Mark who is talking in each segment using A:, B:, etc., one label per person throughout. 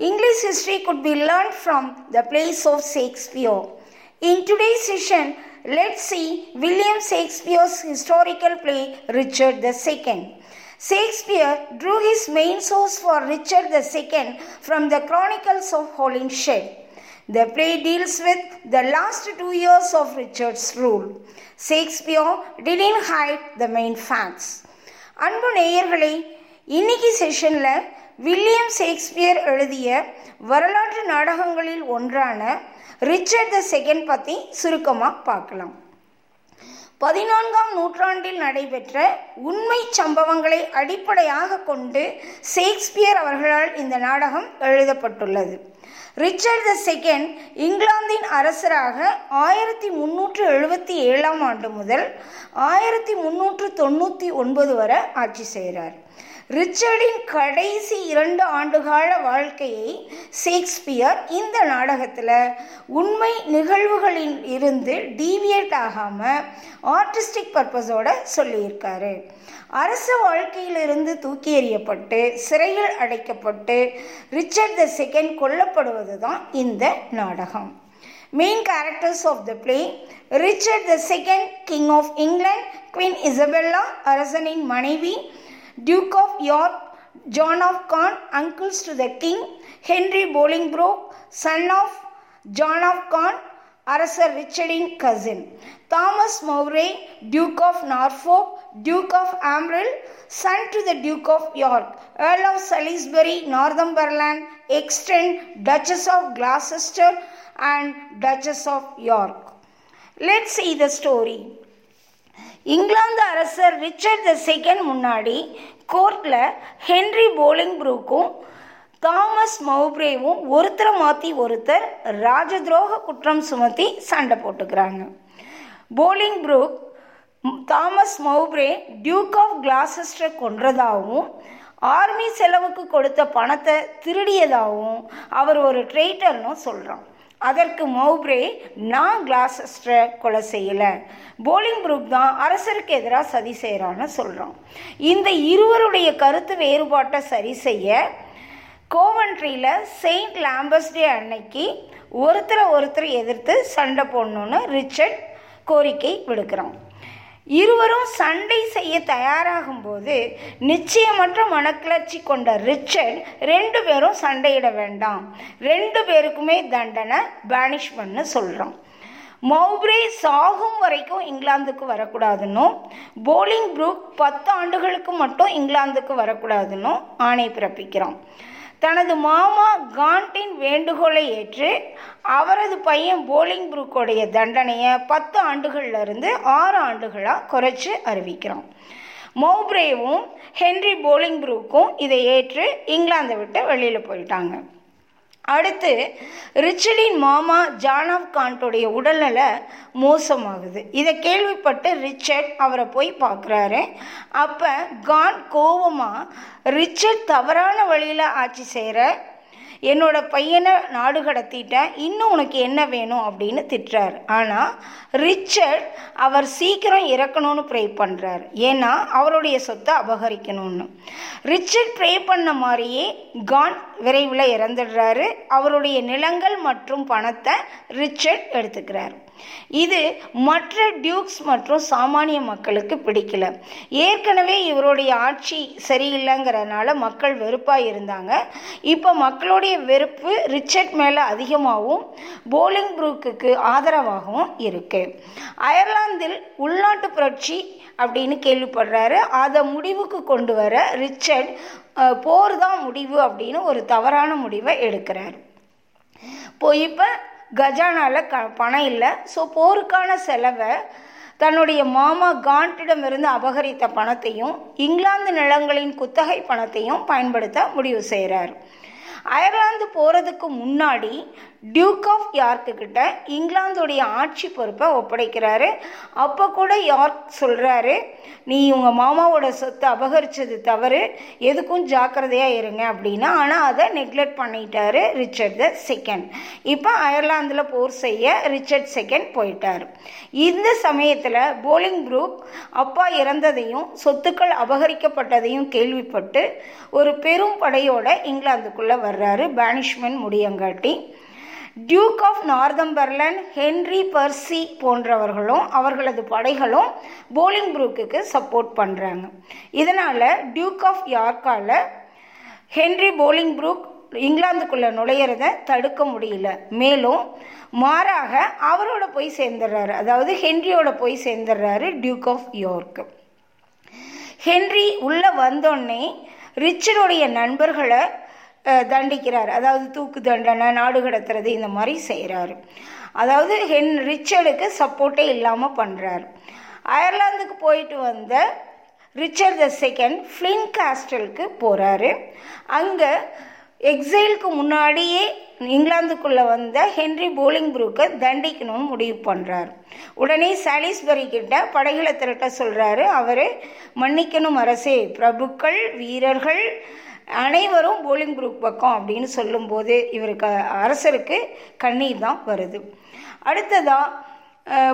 A: English history could be learned from the place of Shakespeare. In today's session, let's see William Shakespeare's historical play Richard II. Shakespeare drew his main source for Richard II from the Chronicles of Holinshed. The play deals with the last two years of Richard's rule. Shakespeare didn't hide the main facts. அன்பு நேயர்களே இன்னைக்கு செஷனில் William Shakespeare எழுதிய வரலாற்று நாடகங்களில் ஒன்றான Richard the second பற்றி சுருக்கமாக பார்க்கலாம். பதினான்காம் நூற்றாண்டில் நடைபெற்ற உண்மை சம்பவங்களை அடிப்படையாக கொண்டு ஷேக்ஸ்பியர் அவர்களால் இந்த நாடகம் எழுதப்பட்டுள்ளது. ரிச்சர்ட் த செகண்ட் இங்கிலாந்தின் அரசராக ஆயிரத்தி முன்னூற்று எழுபத்தி ஏழாம் ஆண்டு முதல் ஆயிரத்தி முன்னூற்று தொண்ணூற்றி ஒன்பது வரை ஆட்சி செய்கிறார். ரிச்சர்டின் கடைசி இரண்டு ஆண்டுகால வாழ்க்கையை ஷேக்ஸ்பியர் இந்த நாடகத்தில் உண்மை நிகழ்வுகளில் இருந்து டீவியேட் ஆகாமல் ஆர்டிஸ்டிக் பர்பஸோடு சொல்லியிருக்காரு. அரச வாழ்க்கையிலிருந்து தூக்கி எறியப்பட்டு சிறையில் அடைக்கப்பட்டு ரிச்சர்ட் த செகண்ட் கொல்லப்படுவது தான் இந்த நாடகம். Main characters of the play Richard the second king of England queen Isabella அரசனின் மனைவி duke of York John of Gaunt uncles to the king Henry Bolingbroke son of John of Gaunt அரசர் ரிச்சர்டின் cousin Thomas Mowbray duke of Norfolk duke of Aumerle son to the duke of York earl of Salisbury Northumberland Exton duchess of Gloucester and duchess of York let's E the story England அரசர் Richard the second முன்னாடி கோர்ட்டில் Henry போலிங் ப்ரூக்கும் Thomas மௌப்ரேவும் ஒருத்தரை மாற்றி ஒருத்தர் ராஜதுரோக குற்றம் சுமத்தி சண்டை போட்டுக்கிறாங்க. Bolingbroke Thomas Mowbray duke of கிளாசஸ்டரை கொன்றதாகவும் ஆர்மி செலவுக்கு கொடுத்த பணத்தை திருடியதாகவும் அவர் ஒரு ட்ரெய்டர்னும் சொல்கிறான் அதற்கு மௌப்ரே நான் கிளாசஸ்டரை கொலை செய்யலை. போலிங் புரூக் தான் அரசருக்கு எதிராக சதி செய்கிறான்னு சொல்கிறான் இந்த இருவருடைய கருத்து வேறுபாட்டை சரி செய்ய கோவன்ட்ரியில் செயின்ட் லாம்பஸ்டே அன்னைக்கு ஒருத்தரை ஒருத்தர் எதிர்த்து சண்டை போடணுன்னு ரிச்சர்ட் கோரிக்கை விடுக்கிறான். இருவரும் சண்டை செய்ய தயாராகும் போது நிச்சயமற்ற மனக்கிளர்ச்சி கொண்ட ரிச்சர்ட் ரெண்டு பேரும் சண்டையிட வேண்டாம். ரெண்டு பேருக்குமே தண்டனை பேனிஷ்மெண்ட்னு சொல்கிறோம் மௌப்ரே சாகும் வரைக்கும் இங்கிலாந்துக்கு வரக்கூடாதுன்னும் போலிங் ப்ரூக் பத்து ஆண்டுகளுக்கு மட்டும் இங்கிலாந்துக்கு வரக்கூடாதுன்னும் ஆணை பிறப்பிக்கிறான். தனது மாமா காண்டின் வேண்டுகோளை ஏற்று அவரது பையன் போலிங் ப்ரூக்கோடைய தண்டனையை பத்து ஆண்டுகள்லேருந்து ஆறு ஆண்டுகளாக குறைச்சி அறிவிக்கிறான். மௌப்ரேவும் ஹென்ரி போலிங் ப்ரூக்கும் இதை ஏற்று இங்கிலாந்தை விட்டு வெளியில் போயிட்டாங்க. அடுத்து ரிச்சர்டின் மாமா ஜான் ஆஃப் கான்ட்டோடைய மோசமாகுது. இதை கேள்விப்பட்டு ரிச்சர்ட் அவரை போய் பார்க்குறாரு. அப்போ கான் கோபமாக ரிச்சர்ட் தவறான வழியில் ஆட்சி செய்கிற என்னோட பையனை நாடு கடத்திட்டேன் இன்னும் உனக்கு என்ன வேணும் அப்படின்னு திட்டுறாரு. ஆனால் ரிச்சர்ட் அவர் சீக்கிரம் இறக்கணும்னு ப்ரே பண்ணுறாரு ஏன்னா அவருடைய சொத்தை அபகரிக்கணும்னு. ரிச்சர்ட் ப்ரே பண்ண மாதிரியே கான் விரைவில் இறந்துடுறாரு. அவருடைய நிலங்கள் மற்றும் பணத்தை ரிச்சர்ட் எடுத்துக்கிறார். இது மற்ற டியூக்ஸ் மற்றும் சாமானிய மக்களுக்கு பிடிக்கல. ஏற்கனவே இவருடைய ஆட்சி சரியில்லைங்கிறனால மக்கள் வெறுப்பாக இருந்தாங்க. இப்போ மக்களுடைய வெறுப்பு ரிச்சர்ட் மேலே அதிகமாகவும் போலிங் ப்ரூக்குக்கு ஆதரவாகவும் இருக்கு. அயர்லாந்தில் உள்நாட்டு புரட்சி அப்படின்னு கேள்விப்படுறாரு. அதை முடிவுக்கு கொண்டு வர ரிச்சர்ட் போர் தான் முடிவு அப்படின்னு ஒரு தவறான முடிவை எடுக்கிறார். இப்போ இப்போ கஜானால க பணம் இல்லை. ஸோ போருக்கான செலவை தன்னுடைய மாமா காண்டிடமிருந்து அபகரித்த பணத்தையும் இங்கிலாந்து நிலங்களின் குத்தகை பணத்தையும் பயன்படுத்த முடிவு செய்கிறார் அயர்லாந்து போகிறதுக்கு முன்னாடி டியூக் ஆஃப் யார்க்கு கிட்ட இங்கிலாந்துடைய ஆட்சி பொறுப்பை ஒப்படைக்கிறாரு. அப்போ கூட யார்க் சொல்கிறாரு நீ உங்கள் மாமாவோட சொத்தை அபகரித்தது தவறு. எதுக்கும் ஜாக்கிரதையாக இருங்க அப்படின்னா ஆனால் அதை நெக்லெக்ட் பண்ணிட்டாரு ரிச்சர்ட் த செகண்ட் இப்போ அயர்லாந்தில் போர் செய்ய ரிச்சர்ட் செகண்ட் போயிட்டார். இந்த சமயத்தில் போலிங் ப்ரூக் அப்பா இறந்ததையும் சொத்துக்கள் அபகரிக்கப்பட்டதையும் கேள்விப்பட்டு ஒரு பெரும் படையோட இங்கிலாந்துக்குள்ளே வர்றாரு. Banishment முடியங்காட்டி duke of Northumberland Henry Percy போன்றவர்களும் அவர்களது படைகளும் போலிங் ப்ரூக்குக்கு சப்போர்ட் பண்ணுறாங்க இதனால் டியூக் ஆஃப் யார்க்கால் ஹென்ரி போலிங் ப்ரூக் இங்கிலாந்துக்குள்ளே நுழையிறத தடுக்க முடியல. மேலும் மாறாக அவரோட போய் சேர்ந்துடுறாரு. அதாவது ஹென்ரியோட போய் சேர்ந்துடுறாரு டியூக் ஆஃப் யோர்க்கு ஹென்ரி உள்ளே வந்தோடனே ரிச்சர்டுடைய நண்பர்களை தண்டிக்கிறார். அதாவது தூக்கு தண்டனை நாடு கடத்துறது இந்த மாதிரி செய்கிறாரு அதாவது ஹென் ரிச்சர்டுக்கு சப்போர்ட்டே இல்லாமல் பண்ணுறாரு அயர்லாந்துக்கு போயிட்டு வந்த ரிச்சர்ட் த செகண்ட் ஃப்ளின் காஸ்டலுக்கு போகிறாரு அங்கே எக்ஸைலுக்கு முன்னாடியே இங்கிலாந்துக்குள்ளே வந்த ஹென்ரி போலிங் ப்ரூக்கை தண்டிக்கணும்னு முடிவு பண்ணுறார் உடனே சாலிஸ்பரி கிட்ட படைகளை திரட்ட சொல்கிறாரு அவர் மன்னிக்கணும் அரசே பிரபுக்கள் வீரர்கள் அனைவரும் போலிங் குரூப் பக்கம் அப்படின்னு சொல்லும்போது இவருக்கு அரசருக்கு கண்ணீர் தான் வருது. அடுத்ததாக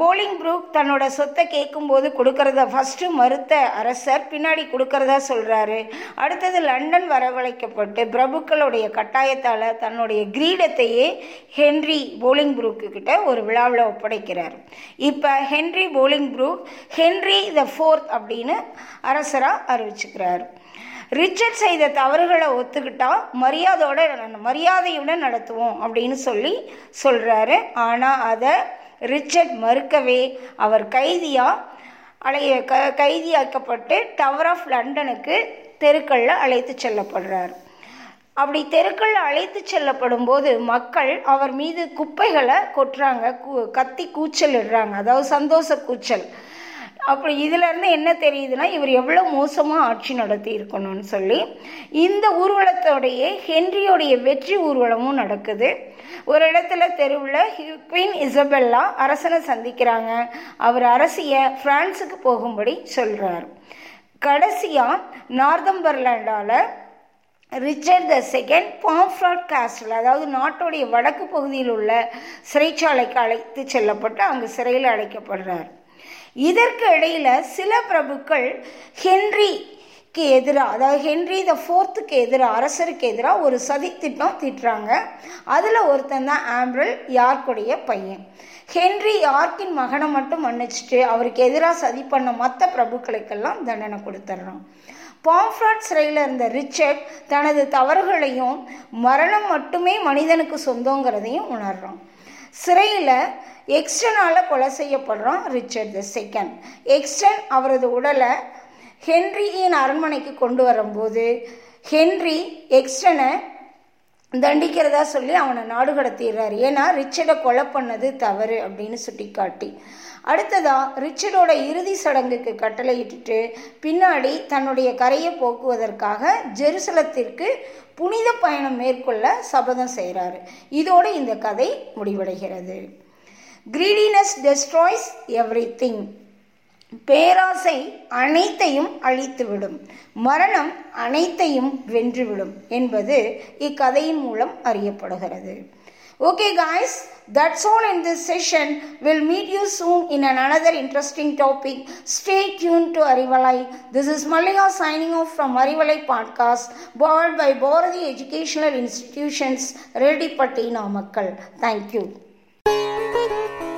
A: போலிங் ப்ரூக் தன்னோட சொத்தை கேட்கும்போது கொடுக்கறத ஃபஸ்ட்டு மறுத்த அரசர் பின்னாடி கொடுக்கறதா சொல்கிறாரு அடுத்தது லண்டன் வரவழைக்கப்பட்டு பிரபுக்களுடைய கட்டாயத்தால் தன்னுடைய கிரீடத்தையே ஹென்ரி போலிங் புரூக்குக்கிட்ட ஒரு விழாவில் ஒப்படைக்கிறார். இப்போ Henry Bolingbroke Henry the fourth அப்படின்னு அரசராக அறிவிச்சுக்கிறார். ரிச்சர்ட் செய்த தவறுகளை ஒத்துக்கிட்டா மரியாதையோட மரியாதையுடன் நடத்துவோம் அப்படின்னு சொல்லி சொல்கிறாரு ஆனால் அதை ரிச்சர்ட் மறுக்கவே அவர் கைதியாக அலைய க கைதியாக்கப்பட்டு டவர் ஆஃப் லண்டனுக்கு தெருக்களில் அழைத்து செல்லப்படுறார். அப்படி தெருக்களில் அழைத்து செல்லப்படும் போது மக்கள் அவர் மீது குப்பைகளை கொட்டுறாங்க கத்தி கூச்சல் இடுறாங்க அதாவது சந்தோஷ கூச்சல். அப்படி இதிலேருந்து என்ன தெரியுதுன்னா இவர் எவ்வளோ மோசமாக ஆட்சி நடத்தி இருக்கணும்னு சொல்லி இந்த ஊர்வலத்தோடைய ஹென்ரியோடைய வெற்றி ஊர்வலமும் நடக்குது. ஒரு இடத்துல தெருவில் குவீன் இசபெல்லா அரசனை சந்திக்கிறாங்க. அவர் அரசியை ஃப்ரான்ஸுக்கு போகும்படி சொல்கிறார் கடைசியாக நார்தம்பர்லாண்டால் Richard the second Pomfret castle அதாவது நாட்டுடைய வடக்கு பகுதியில் உள்ள சிறைச்சாலைக்கு அழைத்து செல்லப்பட்டு அங்கு சிறையில் அடைக்கப்படுறார். இதற்கு இடையில சில பிரபுக்கள் ஹென்ரிக்கு எதிராக அதாவது ஹென்றி த ஃபோர்த்துக்கு எதிராக அரசருக்கு எதிராக ஒரு சதி திட்டம் தீட்டுறாங்க. அதில் ஒருத்தன் தான் ஆம்பிரல் யார்க்குடைய பையன். ஹென்றி யார்க்கின் மகனை மட்டும் மன்னிச்சுட்டு அவருக்கு எதிராக சதி பண்ண மற்ற பிரபுக்களுக்கெல்லாம் தண்டனை கொடுத்துட்றான். பாம்ஃப்ராட் சிறையில் இருந்த ரிச்சர்ட் தனது தவறுகளையும் மரணம் மட்டுமே மனிதனுக்கு சொந்தங்கிறதையும் உணர்றான். சிறையில் எக்ஸ்டனால் கொலை செய்யப்படுறான் ரிச்சர்ட் த செகண்ட். எக்ஸ்டன் அவரது உடலை ஹென்ரியின் அரண்மனைக்கு கொண்டு வரும்போது ஹென்ரி எக்ஸ்டனை தண்டிக்கிறதா சொல்லி அவனை நாடு கடத்திடுறாரு ஏன்னா ரிச்சர்டை கொலை பண்ணது தவறு அப்படின்னு சுட்டி காட்டி ரிச்சர்டோட இறுதி சடங்குக்கு கட்டளையிட்டுட்டு பின்னாடி தன்னுடைய கரையை போக்குவதற்காக ஜெருசலத்திற்கு புனித பயணம் மேற்கொள்ள சபதம் செய்கிறாரு. இதோடு இந்த கதை முடிவடைகிறது. கிரீடினஸ் டெஸ்ட்ராய்ஸ் எவ்ரி திங் பேராசை அனைத்தையும் அழித்துவிடும் மரணம் அனைத்தையும் வென்றுவிடும் என்பது இக்கதையின் மூலம் அறியப்படுகிறது Okay, guys, that's all in this session. We'll meet you soon in another interesting topic. Stay tuned to Arivalai. This is Malika signing off from Arivalai podcast, powered by Bharati Educational Institutions, Redipatti Namakkal. Thank you. Thank you.